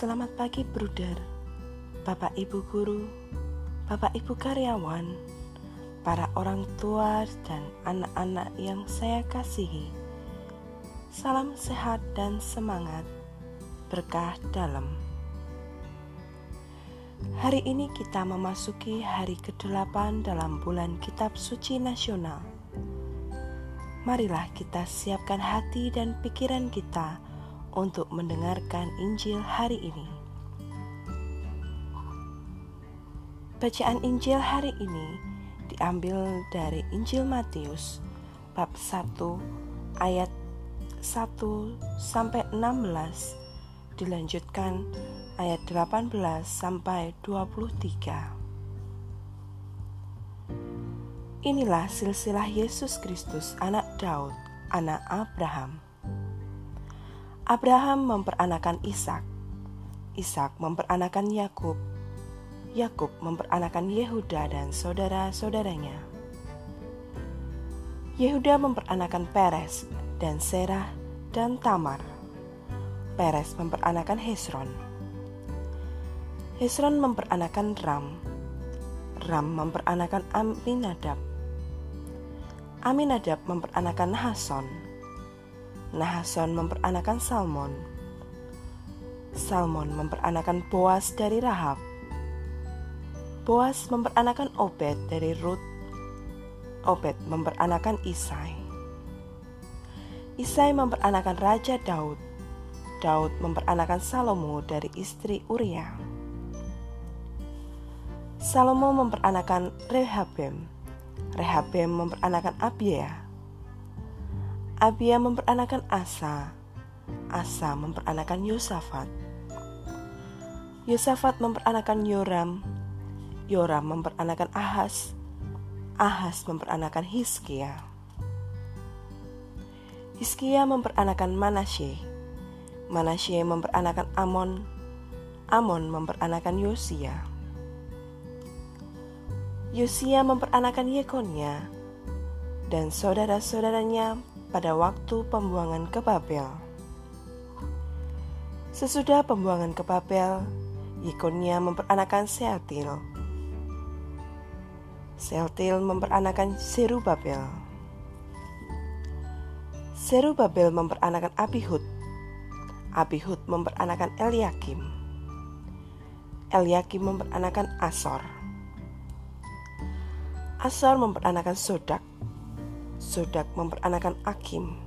Selamat pagi, Bruder, Bapak Ibu guru, Bapak Ibu karyawan, para orang tua dan anak-anak yang saya kasihi. Salam sehat dan semangat, berkah dalam. Hari ini kita memasuki hari ke-8 dalam bulan Kitab Suci Nasional. Marilah kita siapkan hati dan pikiran kita untuk mendengarkan Injil hari ini. Bacaan Injil hari ini diambil dari Injil Matius bab 1 ayat 1 sampai 16 dilanjutkan ayat 18 sampai 23. Inilah silsilah Yesus Kristus anak Daud, anak Abraham. Abraham memperanakan Ishak. Ishak memperanakan Yakub Yakub memperanakan Yehuda dan saudara-saudaranya. Yehuda memperanakan Peres dan Serah dan Tamar. Peres memperanakan Hesron. Hesron memperanakan Ram. Ram memperanakan Aminadab. Aminadab memperanakan Nahason. Nahason memperanakan Salmon. Salmon memperanakan Boas dari Rahab. Boas memperanakan Obed dari Ruth. Obed memperanakan Isai. Isai memperanakan Raja Daud. Daud memperanakan Salomo dari istri Uria. Salomo memperanakan Rehabem. Rehabem memperanakan Abia. Abia memperanakan Asa. Asa memperanakan Yosafat. Yosafat memperanakan Yoram Yoram memperanakan Ahas, Ahas memperanakan Hiskia. Hiskia memperanakan Manasye, Manasye memperanakan Amon, Amon memperanakan Yosia. Yosia memperanakan Yekonia dan saudara-saudaranya pada waktu pembuangan ke Babel. Sesudah pembuangan ke Babel, Yekonia memperanakan Seatil Seltil memperanakan Serubabel. Serubabel memperanakan Abihud. Abihud memperanakan Eliakim. Eliakim memperanakan Asor. Asor memperanakan Sodak. Sodak memperanakan Akim.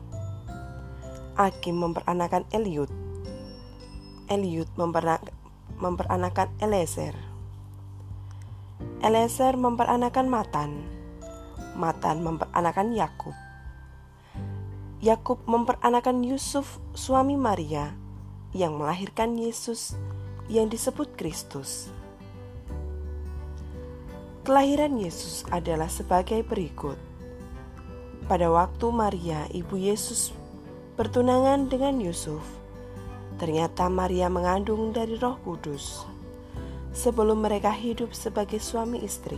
Akim memperanakan Eliud. Eliud memperanakan Elezer. Elezer memperanakan Matan. Matan memperanakan Yakub. Yakub memperanakan Yusuf suami Maria yang melahirkan Yesus yang disebut Kristus. Kelahiran Yesus adalah sebagai berikut. Pada waktu Maria, ibu Yesus, bertunangan dengan Yusuf, ternyata Maria mengandung dari Roh Kudus sebelum mereka hidup sebagai suami istri.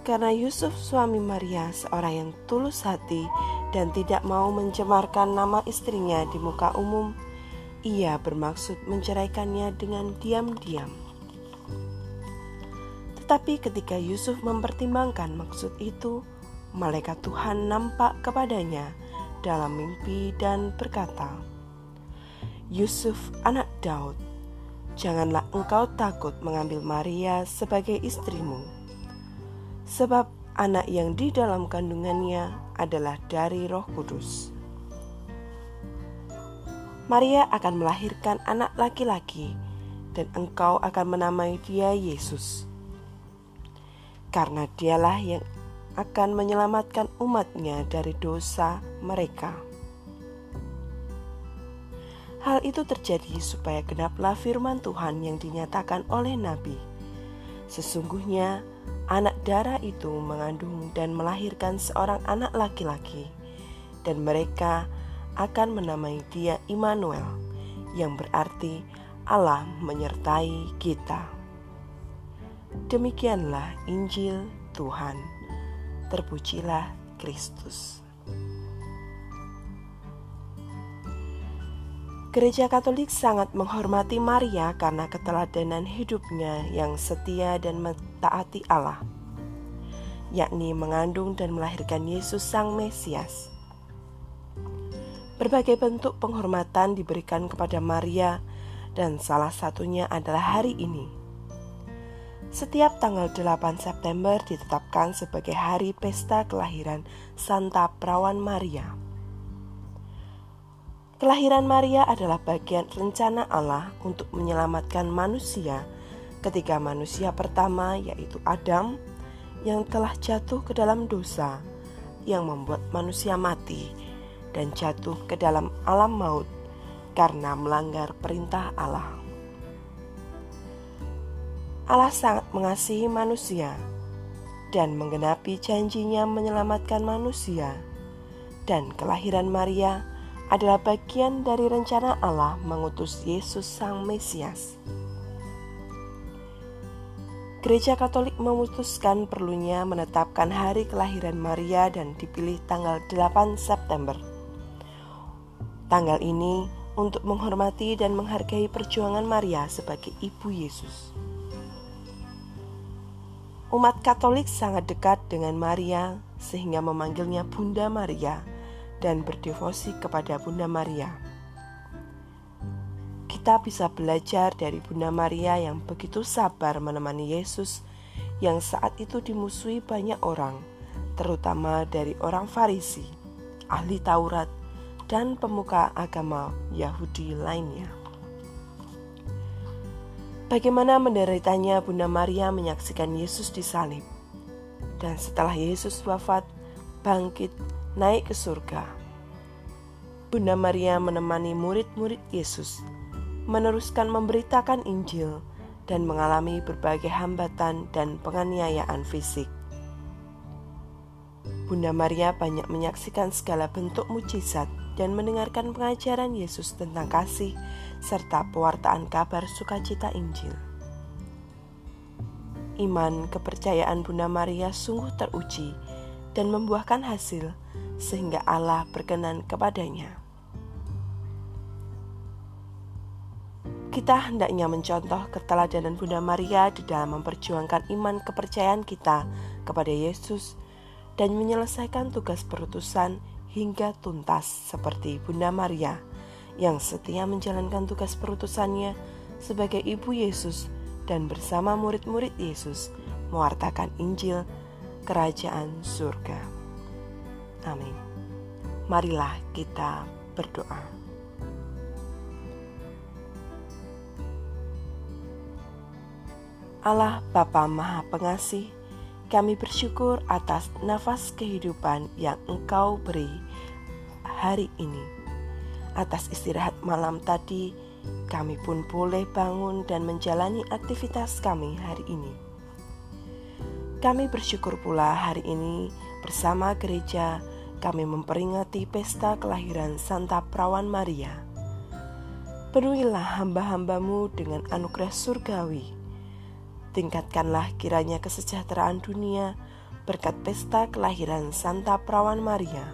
Karena Yusuf suami Maria seorang yang tulus hati dan tidak mau mencemarkan nama istrinya di muka umum, ia bermaksud menceraikannya dengan diam-diam. Tetapi ketika Yusuf mempertimbangkan maksud itu, malaikat Tuhan nampak kepadanya dalam mimpi dan berkata, "Yusuf, anak Daud, janganlah engkau takut mengambil Maria sebagai istrimu, sebab anak yang di dalam kandungannya adalah dari Roh Kudus. Maria akan melahirkan anak laki-laki, dan engkau akan menamai dia Yesus, karena dialah yang akan menyelamatkan umatnya dari dosa mereka. Hal itu terjadi supaya genaplah firman Tuhan yang dinyatakan oleh Nabi. Sesungguhnya anak darah itu mengandung dan melahirkan seorang anak laki-laki, dan mereka akan menamai dia Immanuel, yang berarti Allah menyertai kita. Demikianlah Injil Tuhan. Terpujilah Kristus. Gereja Katolik sangat menghormati Maria karena keteladanan hidupnya yang setia dan mentaati Allah, yakni mengandung dan melahirkan Yesus Sang Mesias. Berbagai bentuk penghormatan diberikan kepada Maria, dan salah satunya adalah hari ini. Setiap tanggal 8 September ditetapkan sebagai hari pesta kelahiran Santa Perawan Maria. Kelahiran Maria adalah bagian rencana Allah untuk menyelamatkan manusia ketika manusia pertama yaitu Adam yang telah jatuh ke dalam dosa yang membuat manusia mati dan jatuh ke dalam alam maut karena melanggar perintah Allah. Allah sangat mengasihi manusia dan menggenapi janjinya menyelamatkan manusia dan kelahiran Maria adalah bagian dari rencana Allah mengutus Yesus Sang Mesias. Gereja Katolik memutuskan perlunya menetapkan hari kelahiran Maria dan dipilih tanggal 8 September. Tanggal ini untuk menghormati dan menghargai perjuangan Maria sebagai ibu Yesus. Umat Katolik sangat dekat dengan Maria sehingga memanggilnya Bunda Maria dan berdevosi kepada Bunda Maria. Kita bisa belajar dari Bunda Maria yang begitu sabar menemani Yesus yang saat itu dimusuhi banyak orang, terutama dari orang Farisi, ahli Taurat, dan pemuka agama Yahudi lainnya. Bagaimana menderitanya Bunda Maria menyaksikan Yesus disalib. Dan setelah Yesus wafat, bangkit naik ke surga. Bunda Maria menemani murid-murid Yesus, meneruskan memberitakan Injil, dan mengalami berbagai hambatan dan penganiayaan fisik. Bunda Maria banyak menyaksikan segala bentuk mujizat dan mendengarkan pengajaran Yesus tentang kasih serta pewartaan kabar sukacita Injil. Iman kepercayaan Bunda Maria sungguh teruji dan membuahkan hasil sehingga Allah berkenan kepadanya. Kita hendaknya mencontoh keteladanan Bunda Maria di dalam memperjuangkan iman kepercayaan kita kepada Yesus dan menyelesaikan tugas perutusan hingga tuntas seperti Bunda Maria yang setia menjalankan tugas perutusannya sebagai ibu Yesus dan bersama murid-murid Yesus mewartakan Injil kerajaan surga. Amin. Marilah kita berdoa. Allah Bapa Maha Pengasih, kami bersyukur atas nafas kehidupan yang Engkau beri hari ini. Atas istirahat malam tadi, kami pun boleh bangun dan menjalani aktivitas kami hari ini. Kami bersyukur pula hari ini bersama gereja kami memperingati pesta kelahiran Santa Perawan Maria. Penuhilah hamba-hambamu dengan anugerah surgawi. Tingkatkanlah kiranya kesejahteraan dunia berkat pesta kelahiran Santa Perawan Maria.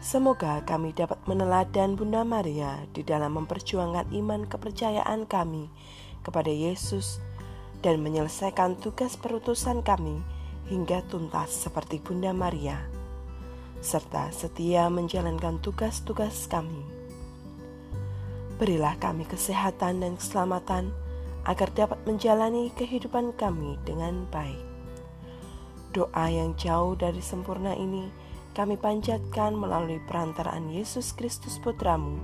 Semoga kami dapat meneladan Bunda Maria di dalam memperjuangkan iman kepercayaan kami kepada Yesus dan menyelesaikan tugas perutusan kami hingga tuntas seperti Bunda Maria serta setia menjalankan tugas-tugas kami. Berilah kami kesehatan dan keselamatan agar dapat menjalani kehidupan kami dengan baik. Doa yang jauh dari sempurna ini kami panjatkan melalui perantaraan Yesus Kristus Putramu,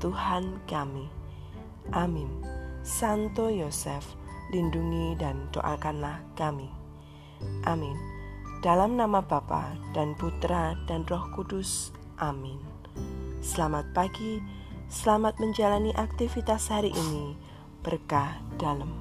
Tuhan kami. Amin. Santo Yosef, lindungi dan doakanlah kami. Amin. Dalam nama Bapa dan Putra dan Roh Kudus. Amin. Selamat pagi, selamat menjalani aktivitas hari ini. Berkah dalam.